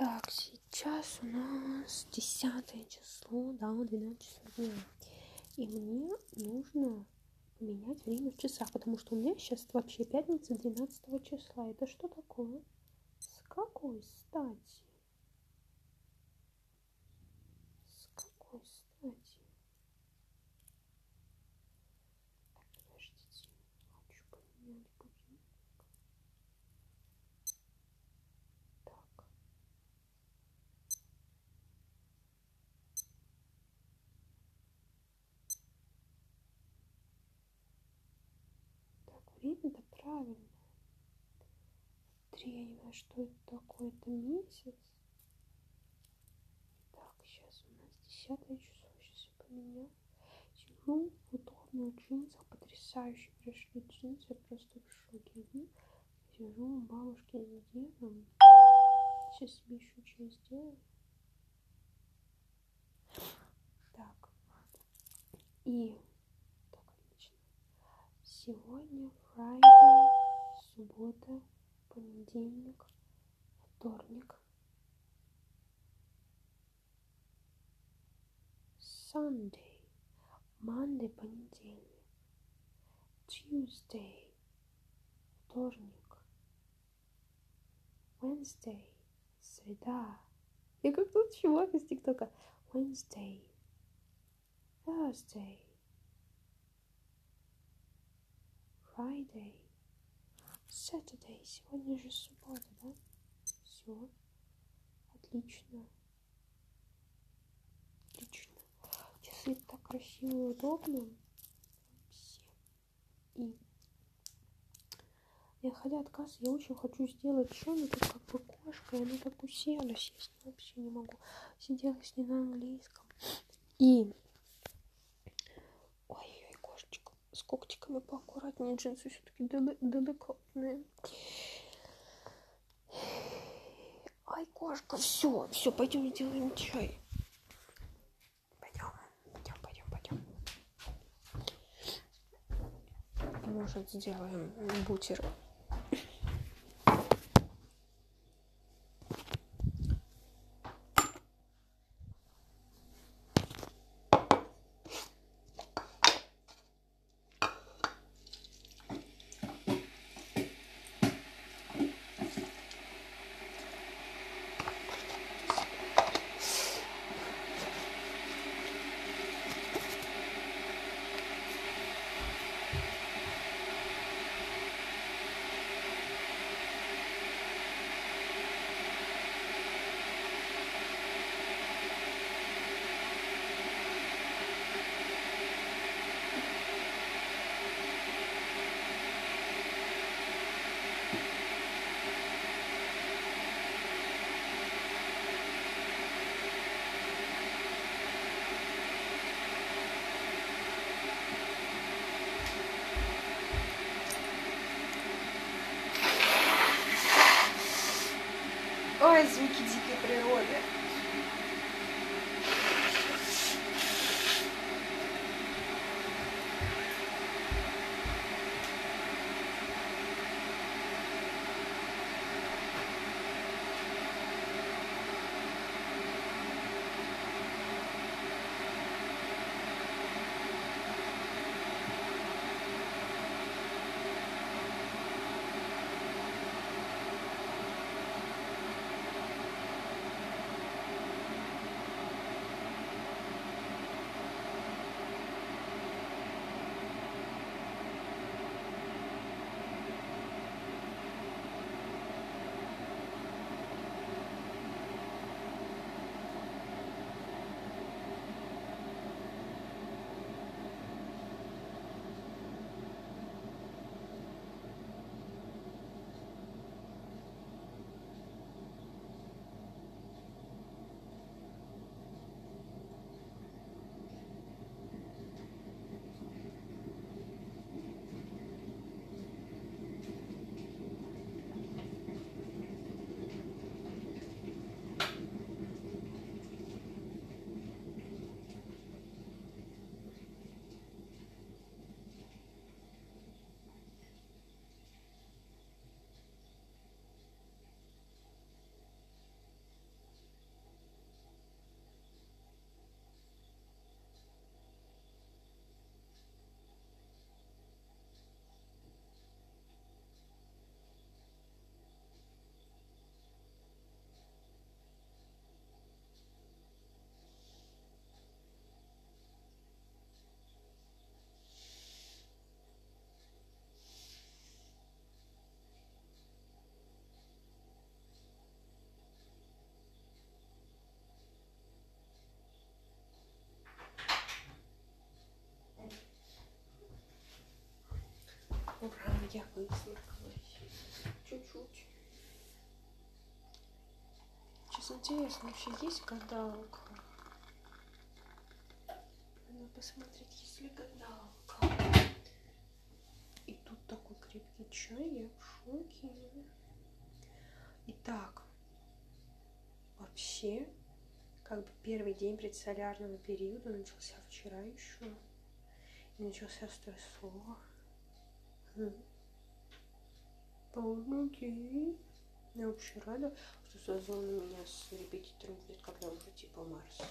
Так, сейчас у нас десятое число, да, 12 часов дня. И мне нужно поменять время в часах, потому что у меня сейчас вообще пятница 12 числа. Это что такое? С какой стати? С какой стати? Подождите, хочу поменять будильник. Так. Так, время-то правильное. Три, я не знаю, что это такое, это месяц. Так, сейчас у нас десятое число, сейчас я поменяю. Сижу в удобных джинсах, потрясающе пришли джинсы, просто в шоке. Сижу у бабушки с дедом. Сейчас себе еще что сделаю. Так. И так, отлично. Сегодня Friday, суббота, понедельник, вторник. Sunday, Monday, понедельник. Tuesday, вторник. Wednesday, среда. Я как тот чувак из ТикТока. Wednesday, Thursday, Friday, Saturday. Сегодня же суббота, да? Все. Отлично. Отлично. Часы так красиво и удобно. Все. И я ходя от кассы, я очень хочу сделать что но тут как бы кошка, и она так уселась, я с ней вообще не могу. Сидела с ней на английском. И... Ой-ой, кошечка, с когтиками поаккуратнее, джинсы все-таки деликатные. Ай, кошка, все, все, пойдем сделаем чай. Пойдем, пойдем, пойдем, пойдем. Может, сделаем бутер. Звуки я высморкалась. Чуть-чуть. Сейчас интересно, вообще есть гадалка? Надо посмотреть, есть ли гадалка. И тут такой крепкий чай, я в шоке. Итак, вообще, как бы первый день предсолярного периода начался вчера еще. И начался стресс. Mm-hmm. Окей. Я вообще рада, что созвон у меня с репетитором будет, когда уже типа Марс.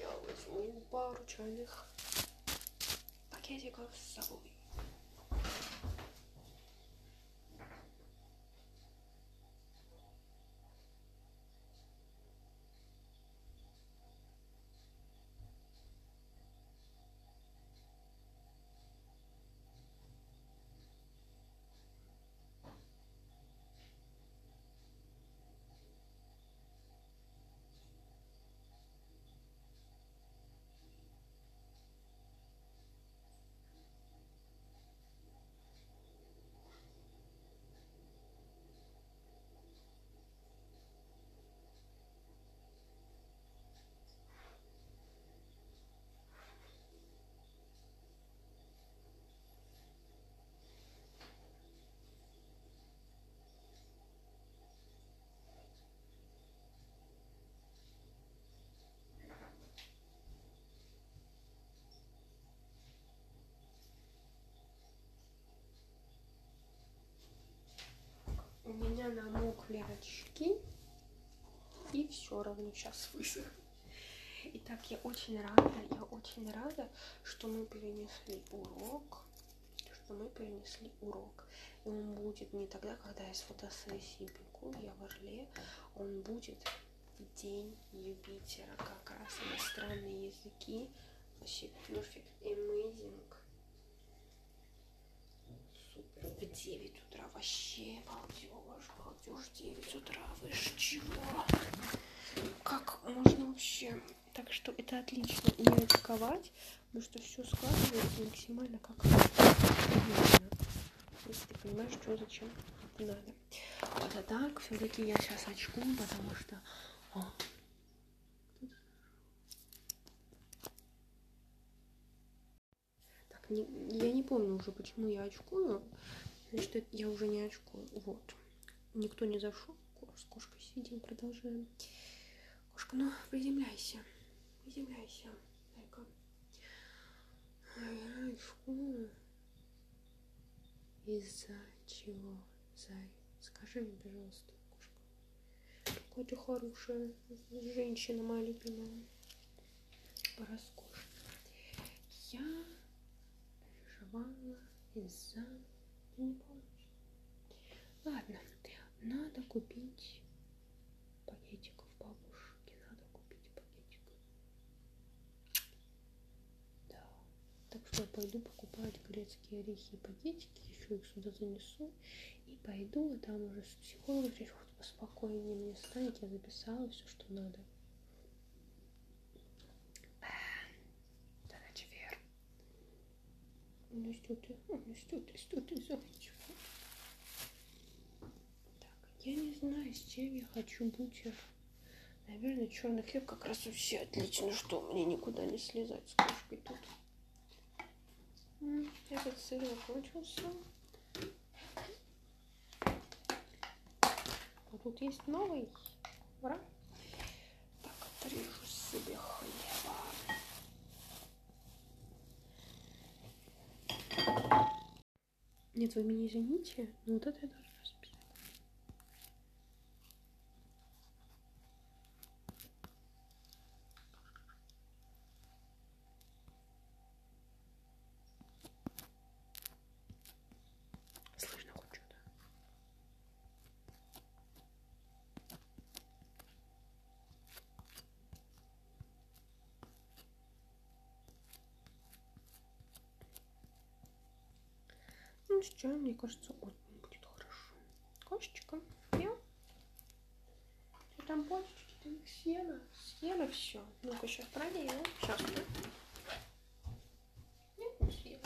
Я возьму пару чайных пакетиков с собой. У меня очки и все равно сейчас высохнет. Итак, я очень рада, я очень рада, что мы перенесли урок, что мы перенесли урок. И он будет не тогда, когда я с фотосессии бегу, я в Орле, он будет в день Юпитера, как раз иностранные языки, вообще perfect, amazing супер. В 9 утра вообще балдеж, балдеж, 9 утра, вы ж чего? Как можно вообще? Так что это отлично не рисковать, потому что все складывается максимально как нужно. Если ты понимаешь, что зачем надо. Вот а так, все-таки я сейчас очку, потому что о, не, я не помню уже, почему я очкую. Значит, я уже не очкую. Вот. Никто не зашел. С кошкой сидим, продолжаем. Кошка, ну, приземляйся. Приземляйся. Дай-ка. Я очкую. Из-за чего, Зай? Скажи мне, пожалуйста, кошка. Какая ты хорошая женщина, моя любимая. Роскошная. Я переживала из-за... Не помнишь? Ладно, надо купить пакетиков бабушке. Надо купить пакетиков. Да. Так что я пойду покупать грецкие орехи и пакетики. Еще их сюда занесу. И пойду, а там уже с психологом чуть поспокойнее мне станет. Я записала все, что надо. Ну что ты, ну что ты, что ты, зайчик? Так, я не знаю, с чем я хочу бутер. Наверное, черный хлеб как раз вообще отлично, что мне никуда не слезать с кошкой тут. Этот сыр закончился. А тут есть новый. Ура! Так, отрежу себе хлеба. Нет, вы меня извините, но вот это я должна Хотя, мне кажется, он будет хорошо. Кошечка, я. Что там почечки, там их съела. Съела все. Ну-ка, сейчас проверим. Сейчас. Нет, не съела.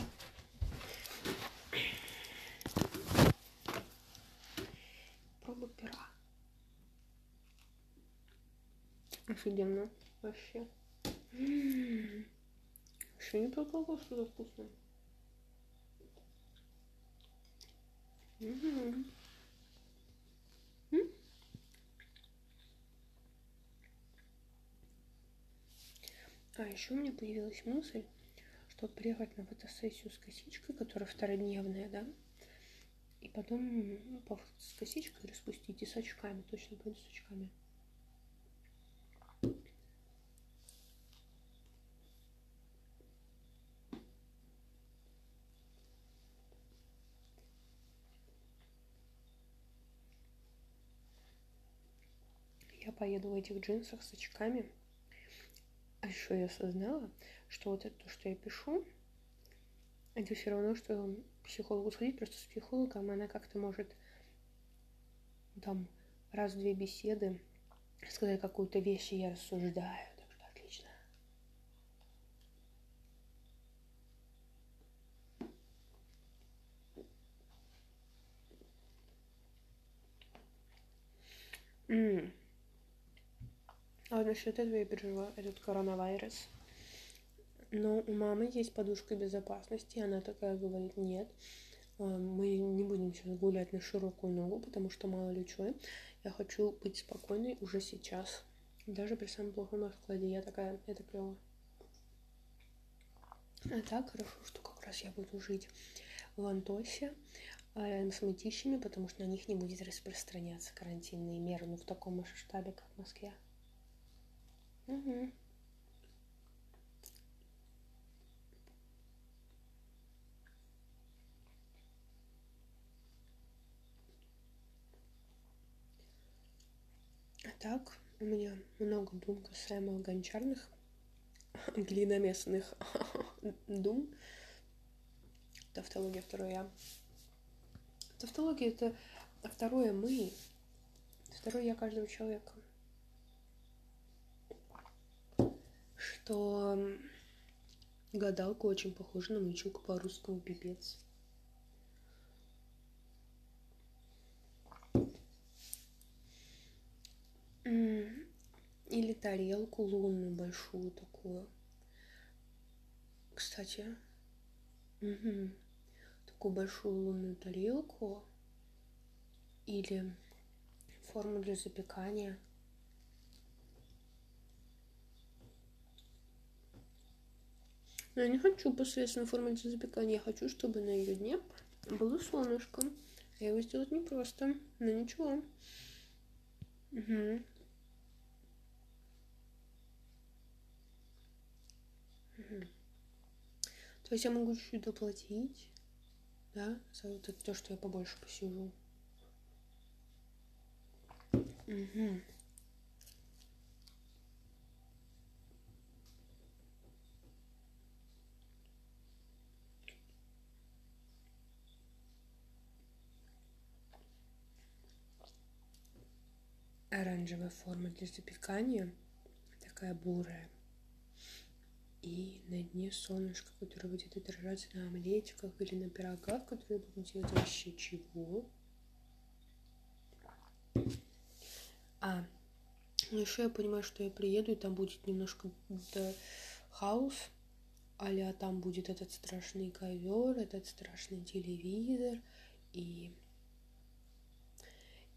Проба пера. Офигенно. Вообще. М-м. М не предполагал, что-то вкусное? Вкусное. М-м. А еще у меня появилась мысль, что приехать на фотосессию с косичкой, которая втородневная, да, и потом с косичкой распустить и с очками, точно пойду с очками. Я поеду в этих джинсах с очками. А еще я осознала, что вот это то, что я пишу, это все равно, что психологу сходить, просто с психологом она как-то может там раз-две беседы сказать какую-то вещь, и я рассуждаю. Так что отлично. Mm. А вот насчет этого я пережила этот коронавирус. Но у мамы есть подушка безопасности, и она такая говорит, нет, а, мы не будем сейчас гулять на широкую ногу, потому что мало ли что. Я хочу быть спокойной уже сейчас. Даже при самом плохом раскладе. Я такая, это клево. А так хорошо, что как раз я буду жить в Антосе рядом с мытищами, потому что на них не будет распространяться карантинные меры, ну в таком масштабе, как в Москве. А так, у меня много дум касаемо гончарных, глиноместных дум. Тавтология второе. Тавтология это второе мы, второе я каждого человека. Что гадалка очень похожа на мычелку по-русскому пипец. Или тарелку лунную большую такую. Кстати, угу. такую большую лунную тарелку или форму для запекания – Но я не хочу посредственно для запекания. Я хочу, чтобы на ее дне было солнышко. Я его сделать непросто, но ничего. Угу. То есть я могу чуть-чуть доплатить, да, за вот это то, что я побольше посижу. Угу. Оранжевая форма для запекания, такая бурая. И на дне солнышко, которое будет отражаться на омлетиках или на пирогах, которые будем делать вообще чего. А, ну еще я понимаю, что я приеду, и там будет немножко да, хаос, а там будет этот страшный ковер, этот страшный телевизор, и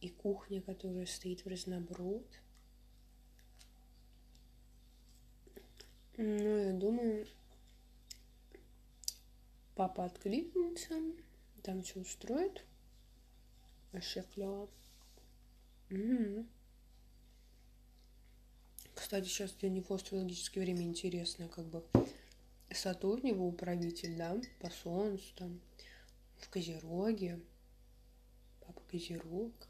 и кухня, которая стоит в разноброд. Ну, я думаю, папа откликнется, там все устроит. Вообще клево. Кстати, сейчас для него астрологическое время интересное, как бы Сатурн его управитель, да, по Солнцу там, в Козероге, папа Козерог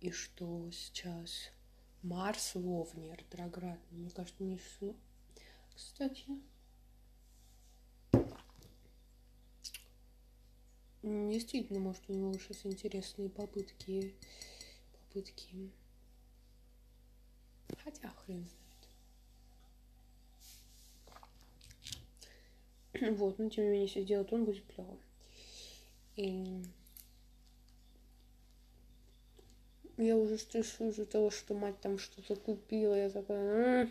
и что сейчас Марс в Овне ретроградный. Мне кажется, не все. Кстати, действительно, может, у него сейчас интересные попытки, попытки. Хотя хрен знает. Вот, но тем не менее, если сделать, он будет клево. И Я уже стрессую из-за того, что мать там что-то купила. Я такая...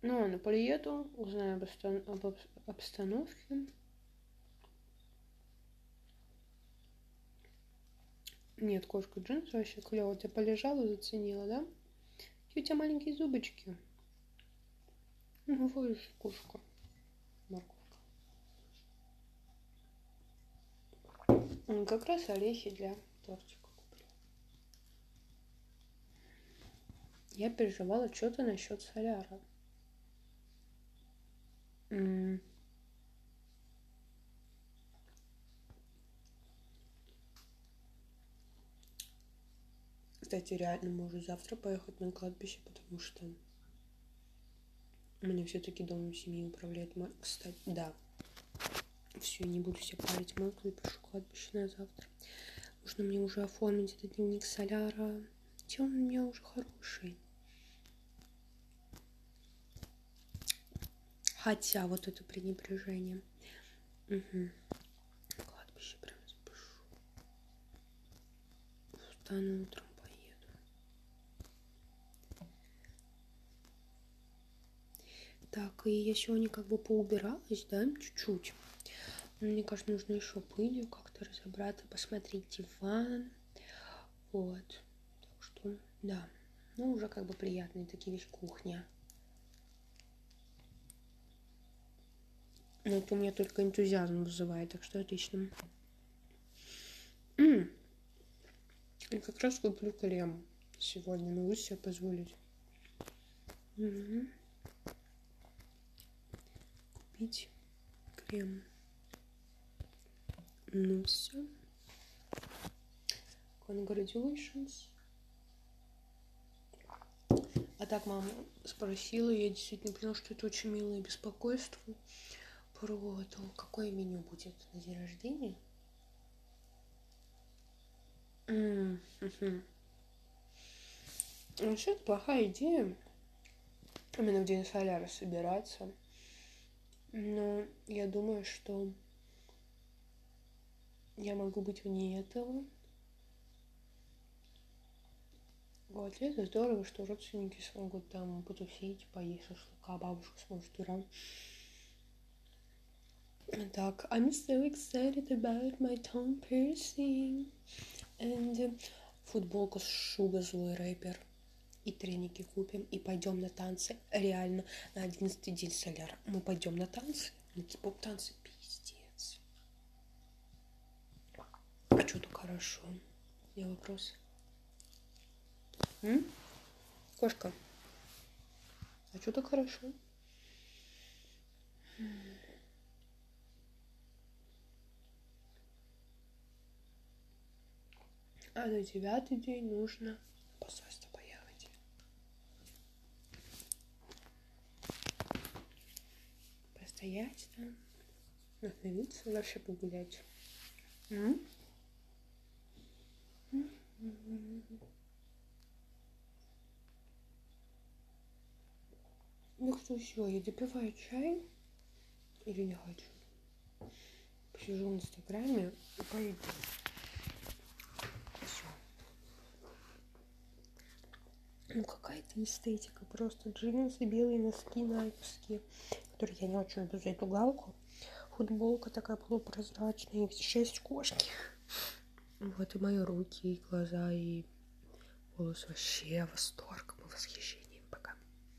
Ну ладно, приеду, узнаю об, остан... об обстановке. Нет, кошка джинсы вообще клево. Ты полежала, заценила, да? Какие у тебя маленькие зубочки. Ну, вот кошка. Морковка. Как раз орехи для тортика куплю. Я переживала что-то насчет соляра. Кстати, реально можно завтра поехать на кладбище, потому что мне все-таки домом семьи управляет мой. Кстати, да. Все, не буду себе парить мойку, запишу кладбище на завтра. Нужно мне уже оформить этот дневник соляра. Он у меня уже хороший? Хотя вот это пренебрежение. Угу. Кладбище прям запишу. Встану утром. Так, и я сегодня как бы поубиралась, да, чуть-чуть. Мне кажется, нужно еще пылью как-то разобраться, посмотреть диван. Вот. Так что, да. Ну, уже как бы приятные такие вещи кухня. Но это у меня только энтузиазм вызывает, так что отлично. Я как раз куплю крем сегодня, могу себе позволить. Угу купить крем. Ну все. Congratulations. А так мама спросила, я действительно поняла, что это очень милое беспокойство про то, какое меню будет на день рождения. Mm-hmm. Вообще, это плохая идея. Именно в день соляра собираться. Но я думаю, что я могу быть вне этого. Вот, и это здорово, что родственники смогут там потусить, поесть шашлыка, бабушка сможет ура. Так, I'm so excited about my tongue piercing. And футболку с Шуга злой рэпер и треники купим, и пойдем на танцы. Реально, на одиннадцатый день соляра мы пойдем на танцы, на кип танцы, Что так хорошо? Я вопрос. М? Кошка, а что так хорошо? А на девятый день нужно посольство постоять там, остановиться, вообще погулять. М? Что все, я допиваю чай или не хочу? Посижу в инстаграме и пойду. Все. Ну какая-то эстетика, просто джинсы, белые носки, найковские который я не очень люблю за эту галку. Футболка такая полупрозрачная, шесть кошки. Вот и мои руки, и глаза, и волосы. Вообще восторг, восхищение.